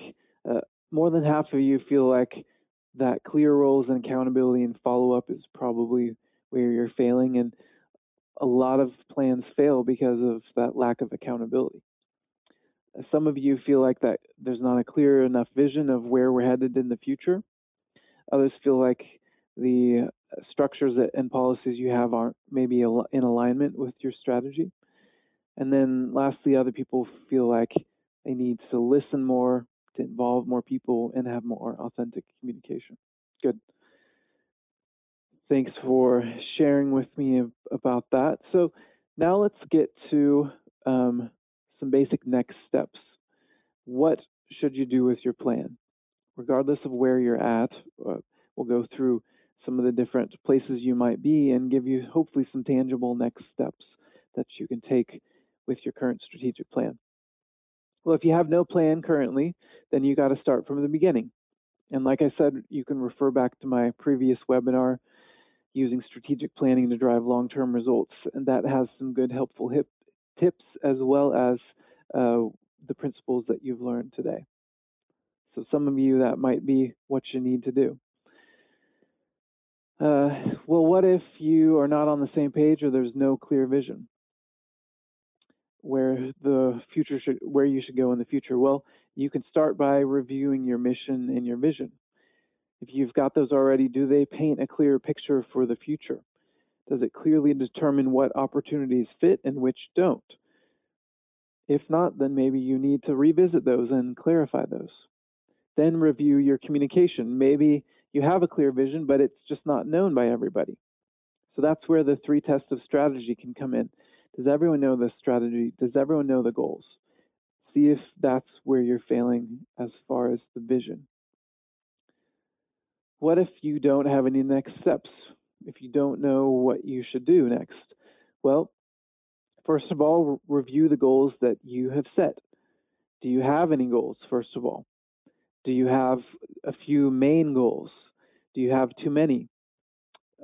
uh, more than half of you feel like that clear roles and accountability and follow up is probably where you're failing. And a lot of plans fail because of that lack of accountability. Uh, some of you feel like that there's not a clear enough vision of where we're headed in the future. Others feel like the uh, structures and policies you have aren't maybe in alignment with your strategy. And then lastly, other people feel like they need to listen more, to involve more people and have more authentic communication. Good. Thanks for sharing with me about that. So now let's get to um, some basic next steps. What should you do with your plan? Regardless of where you're at, uh, we'll go through some of the different places you might be and give you hopefully some tangible next steps that you can take with your current strategic plan. Well, if you have no plan currently, then you got to start from the beginning. And like I said, you can refer back to my previous webinar using strategic planning to drive long term results. And that has some good, helpful hip tips as well as uh, the principles that you've learned today. So, some of you, that might be what you need to do. Uh, well, what if you are not on the same page or there's no clear vision? Where the future should where you should go in the future well You can start by reviewing your mission and your vision. If you've got those already, do they paint a clear picture for the future? Does it clearly determine what opportunities fit and which don't? If not, then maybe you need to revisit those and clarify those. Then review your communication. Maybe you have a clear vision, but it's just not known by everybody. So that's where the three tests of strategy can come in. Does everyone know the strategy? Does everyone know the goals? See if that's where you're failing as far as the vision. What if you don't have any next steps? If you don't know what you should do next? Well, first of all, review the goals that you have set. Do you have any goals, first of all? Do you have a few main goals? Do you have too many?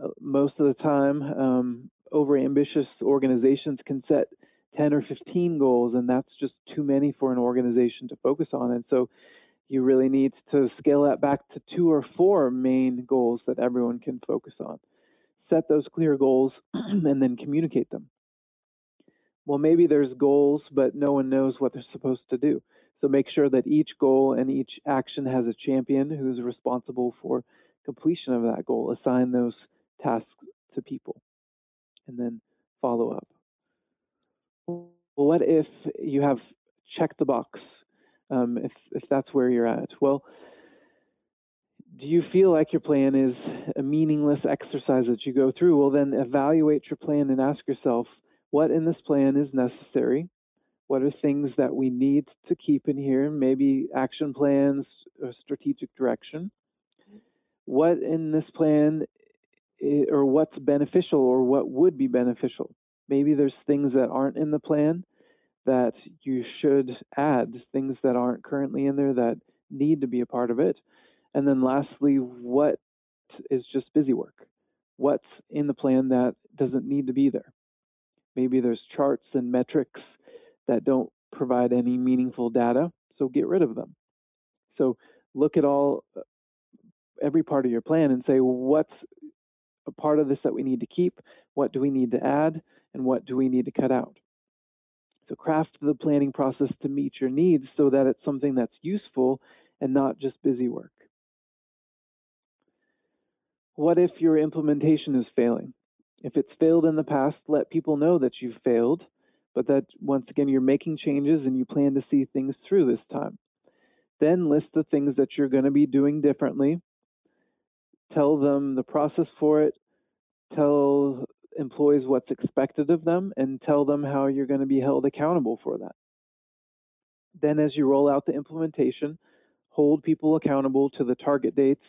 Uh, most of the time, um, over ambitious organizations can set 10 or 15 goals, and that's just too many for an organization to focus on. And so you really need to scale that back to two or four main goals that everyone can focus on. Set those clear goals and then communicate them. Well, maybe there's goals, but no one knows what they're supposed to do. So make sure that each goal and each action has a champion who's responsible for completion of that goal. Assign those tasks to people and then follow up. Well, what if you have checked the box? Um, if if that's where you're at, well, do you feel like your plan is a meaningless exercise that you go through? Well, then evaluate your plan and ask yourself, what in this plan is necessary? What are things that we need to keep in here? Maybe action plans or strategic direction. What in this plan Eh, or what's beneficial or what would be beneficial. Maybe there's things that aren't in the plan that you should add, things that aren't currently in there that need to be a part of it. And then lastly, what is just busy work? What's in the plan that doesn't need to be there? Maybe there's charts and metrics that don't provide any meaningful data, so get rid of them. So look at all uh, every part of your plan and say, what's a part of this that we need to keep, what do we need to add, and what do we need to cut out. So craft the planning process to meet your needs so that it's something that's useful and not just busy work. What if your implementation is failing? If it's failed in the past, let people know that you've failed, but that once again you're making changes and you plan to see things through this time. Then list the things that you're going to be doing differently tell them the process for it, tell employees what's expected of them, and tell them how you're going to be held accountable for that. Then, as you roll out the implementation, hold people accountable to the target dates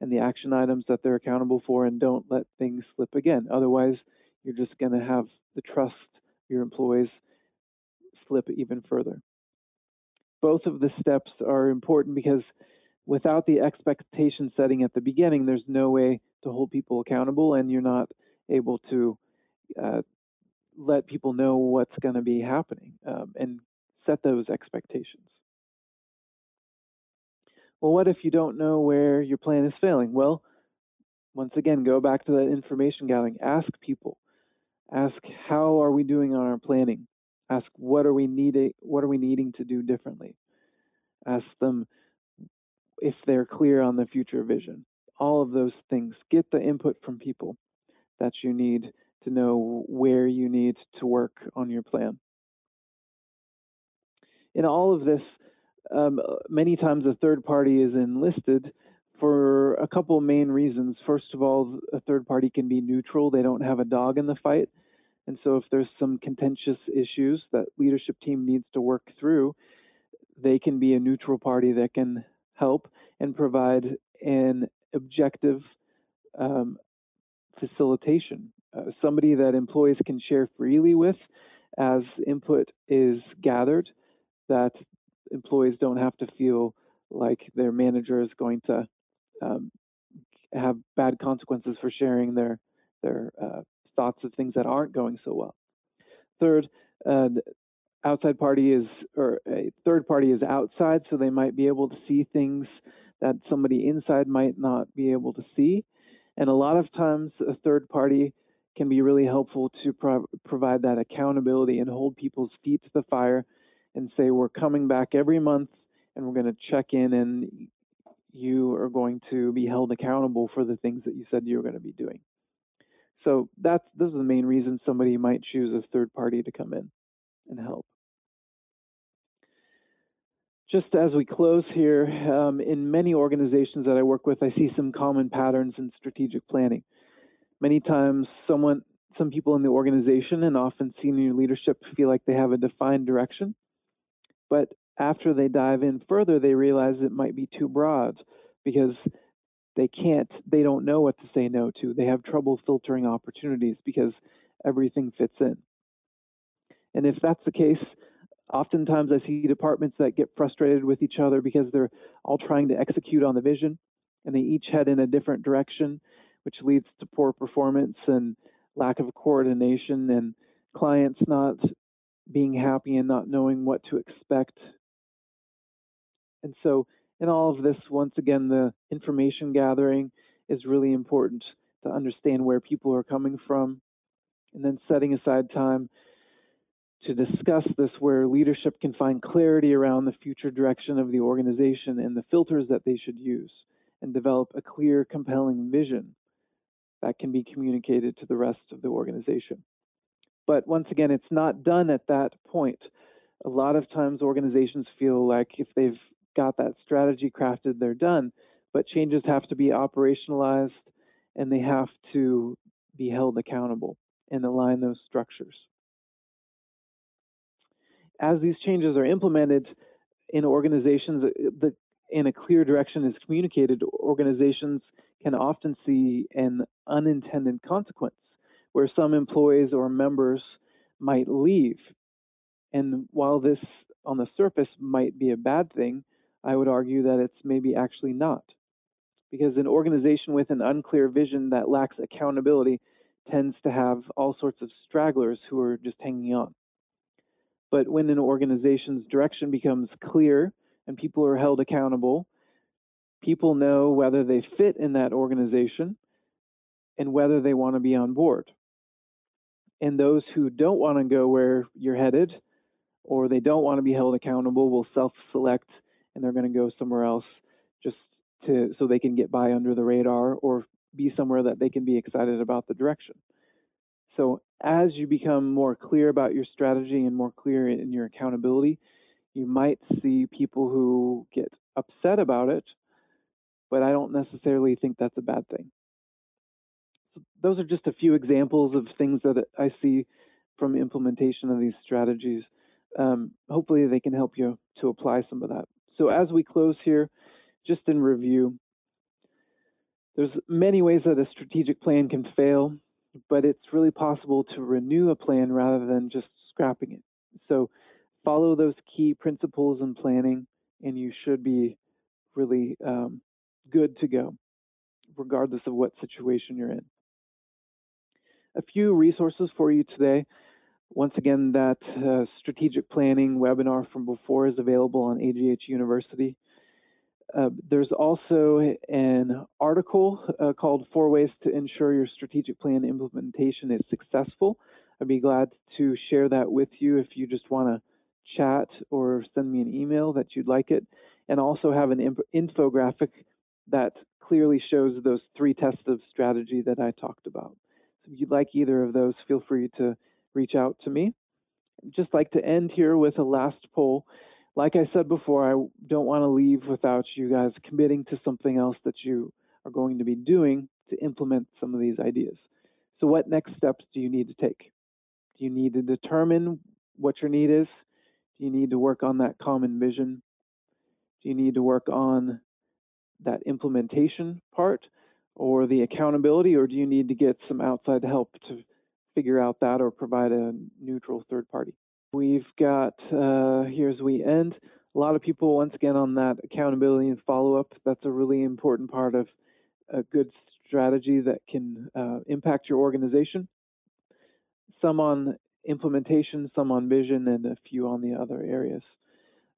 and the action items that they're accountable for, and don't let things slip again. Otherwise, you're just going to have the trust your employees slip even further. Both of the steps are important because without the expectation setting at the beginning, there's no way to hold people accountable, and you're not able to uh, let people know what's going to be happening um, and set those expectations. Well, what if you don't know where your plan is failing? Well, once again, go back to that information gathering. Ask people. Ask how are we doing on our planning. Ask what are we needing. What are we needing to do differently. Ask them if they're clear on the future vision. All of those things. Get the input from people that you need to know where you need to work on your plan. In all of this, um, many times a third party is enlisted for a couple main reasons. First of all, a third party can be neutral, they don't have a dog in the fight. And so, if there's some contentious issues that leadership team needs to work through, they can be a neutral party that can help and provide an objective um, facilitation, uh, somebody that employees can share freely with as input is gathered, that employees don't have to feel like their manager is going to um, have bad consequences for sharing their their uh, thoughts of things that aren't going so well. Third, uh, outside party is or a third party is outside so they might be able to see things that somebody inside might not be able to see and a lot of times a third party can be really helpful to pro- provide that accountability and hold people's feet to the fire and say we're coming back every month and we're going to check in and you are going to be held accountable for the things that you said you were going to be doing. So that's this is the main reason somebody might choose a third party to come in and help. Just as we close here, um, in many organizations that I work with, I see some common patterns in strategic planning. Many times, someone, some people in the organization and often senior leadership feel like they have a defined direction, but after they dive in further, they realize it might be too broad because they can't, they don't know what to say no to. They have trouble filtering opportunities because everything fits in. And if that's the case, oftentimes I see departments that get frustrated with each other because they're all trying to execute on the vision and they each head in a different direction, which leads to poor performance and lack of coordination and clients not being happy and not knowing what to expect. And so, in all of this, once again, the information gathering is really important to understand where people are coming from and then setting aside time to discuss this where leadership can find clarity around the future direction of the organization and the filters that they should use and develop a clear, compelling vision that can be communicated to the rest of the organization. But once again, it's not done at that point. A lot of times organizations feel like if they've got that strategy crafted, they're done. But changes have to be operationalized and they have to be held accountable and align those structures as these changes are implemented in organizations, uh, the, in a clear direction is communicated, organizations can often see an unintended consequence where some employees or members might leave. And while this on the surface might be a bad thing, I would argue that it's maybe actually not. Because an organization with an unclear vision that lacks accountability tends to have all sorts of stragglers who are just hanging on. But when an organization's direction becomes clear and people are held accountable, people know whether they fit in that organization and whether they want to be on board. And those who don't want to go where you're headed or they don't want to be held accountable will self select and they're going to go somewhere else just to so they can get by under the radar or be somewhere that they can be excited about the direction. So as you become more clear about your strategy and more clear in your accountability, you might see people who get upset about it, but I don't necessarily think that's a bad thing. So those are just a few examples of things that I see from implementation of these strategies. Um, hopefully, they can help you to apply some of that. So, as we close here, just in review, there's many ways that a strategic plan can fail but it's really possible to renew a plan rather than just scrapping it. So follow those key principles in planning, and you should be really um, good to go, regardless of what situation you're in. A few resources for you today. Once again, that uh, strategic planning webinar from before is available on AGH University. Uh, there's also an article uh, called Four Ways to Ensure Your Strategic Plan Implementation is Successful. I'd be glad to share that with you if you just want to chat or send me an email that you'd like it. And also have an infographic that clearly shows those three tests of strategy that I talked about. So if you'd like either of those, feel free to reach out to me. I'd just like to end here with a last poll like I said before, I don't want to leave without you guys committing to something else that you are going to be doing to implement some of these ideas. So, what next steps do you need to take? Do you need to determine what your need is? Do you need to work on that common vision? Do you need to work on that implementation part or the accountability, or do you need to get some outside help to figure out that or provide a neutral third party? We've got, uh, here as we end, a lot of people, once again, on that accountability and follow up. That's a really important part of a good strategy that can uh, impact your organization. Some on implementation, some on vision, and a few on the other areas.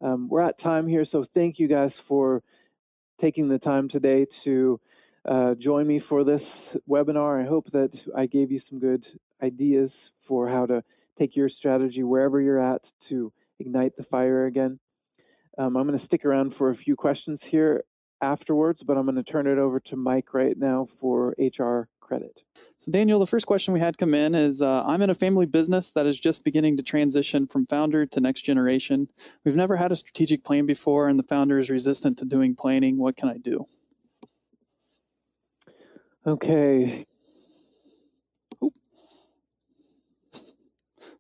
Um, we're at time here, so thank you guys for taking the time today to uh, join me for this webinar. I hope that I gave you some good ideas for how to take your strategy wherever you're at to ignite the fire again. Um, I'm going to stick around for a few questions here afterwards, but I'm going to turn it over to Mike right now for HR credit. So, Daniel, the first question we had come in is uh, I'm in a family business that is just beginning to transition from founder to next generation. We've never had a strategic plan before, and the founder is resistant to doing planning. What can I do? Okay.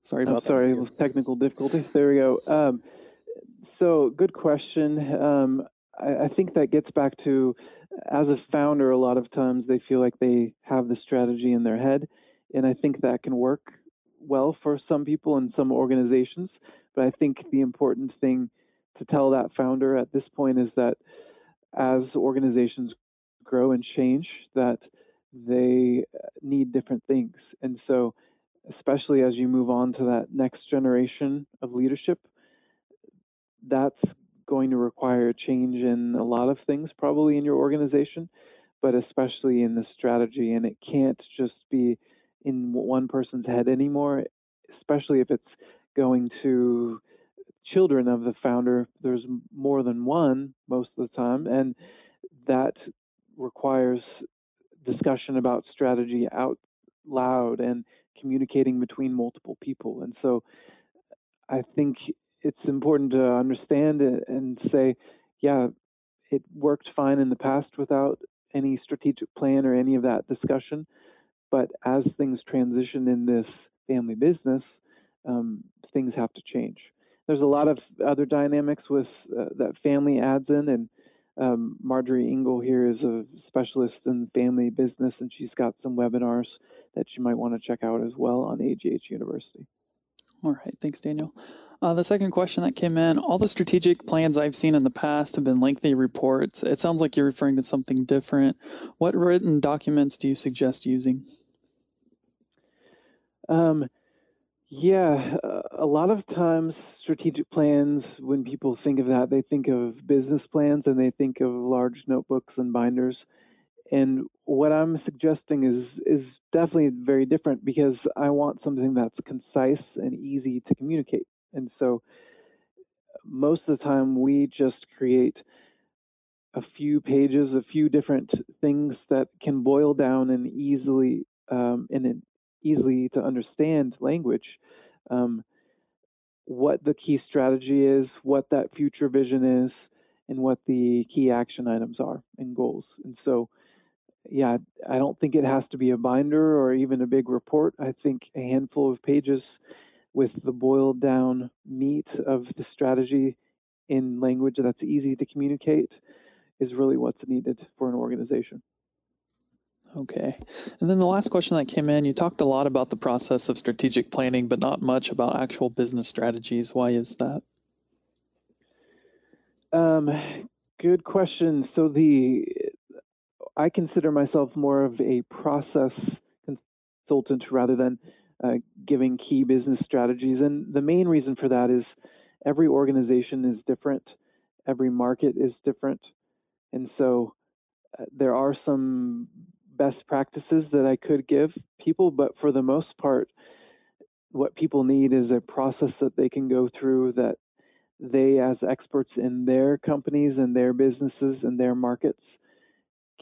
Sorry about sorry, technical difficulties. There we go. Um, so, good question. Um, I, I, think that gets back to, as a founder, a lot of times they feel like they have the strategy in their head, and I think that can work well for some people and some organizations. But I think the important thing to tell that founder at this point is that as organizations grow and change, that they need different things, and so especially as you move on to that next generation of leadership, that's going to require change in a lot of things, probably in your organization, but especially in the strategy. And it can't just be in one person's head anymore, especially if it's going to children of the founder. There's more than one most of the time, and that requires discussion about strategy out loud and communicating between multiple people. And so I think it's important to understand and say, yeah, it worked fine in the past without any strategic plan or any of that discussion. But as things transition in this family business, um, things have to change. There's a lot of other dynamics with uh, that family adds in, and um, Marjorie Engel here is a specialist in family business, and she's got some webinars that you might want to check out as well on AGH University. All right, thanks, Daniel. Uh, the second question that came in all the strategic plans I've seen in the past have been lengthy reports. It sounds like you're referring to something different. What written documents do you suggest using? Um, yeah, a lot of times strategic plans, when people think of that, they think of business plans and they think of large notebooks and binders. And what I'm suggesting is is definitely very different because I want something that's concise and easy to communicate. And so most of the time we just create a few pages, a few different things that can boil down and easily um, in an easily to understand language. Um, what the key strategy is, what that future vision is, and what the key action items are and goals. And so yeah, I don't think it has to be a binder or even a big report. I think a handful of pages with the boiled down meat of the strategy in language that's easy to communicate is really what's needed for an organization. Okay. And then the last question that came in, you talked a lot about the process of strategic planning, but not much about actual business strategies. Why is that? Um, good question. So the I consider myself more of a process consultant rather than uh, giving key business strategies. And the main reason for that is every organization is different, every market is different. And so uh, there are some best practices that I could give people, but for the most part, what people need is a process that they can go through that they, as experts in their companies and their businesses and their markets,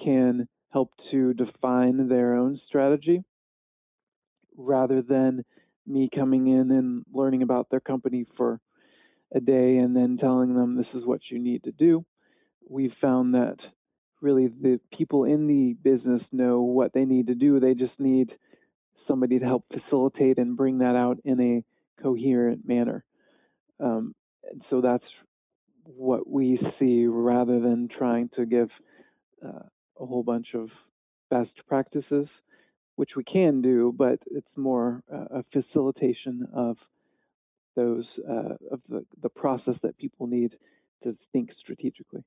can help to define their own strategy rather than me coming in and learning about their company for a day and then telling them this is what you need to do. We've found that really the people in the business know what they need to do. They just need somebody to help facilitate and bring that out in a coherent manner. Um, and so that's what we see rather than trying to give uh, a whole bunch of best practices, which we can do, but it's more uh, a facilitation of those uh, of the, the process that people need to think strategically.